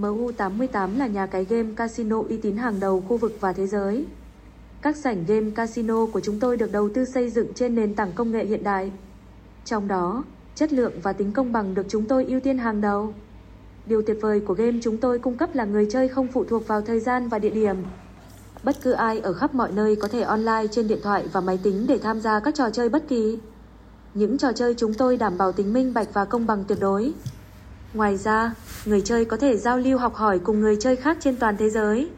MU88 là nhà cái game casino uy tín hàng đầu khu vực và thế giới. Các sảnh game casino của chúng tôi được đầu tư xây dựng trên nền tảng công nghệ hiện đại. Trong đó, chất lượng và tính công bằng được chúng tôi ưu tiên hàng đầu. Điều tuyệt vời của game chúng tôi cung cấp là người chơi không phụ thuộc vào thời gian và địa điểm. Bất cứ ai ở khắp mọi nơi có thể online trên điện thoại và máy tính để tham gia các trò chơi bất kỳ. Những trò chơi chúng tôi đảm bảo tính minh bạch và công bằng tuyệt đối. Ngoài ra, người chơi có thể giao lưu học hỏi cùng người chơi khác trên toàn thế giới.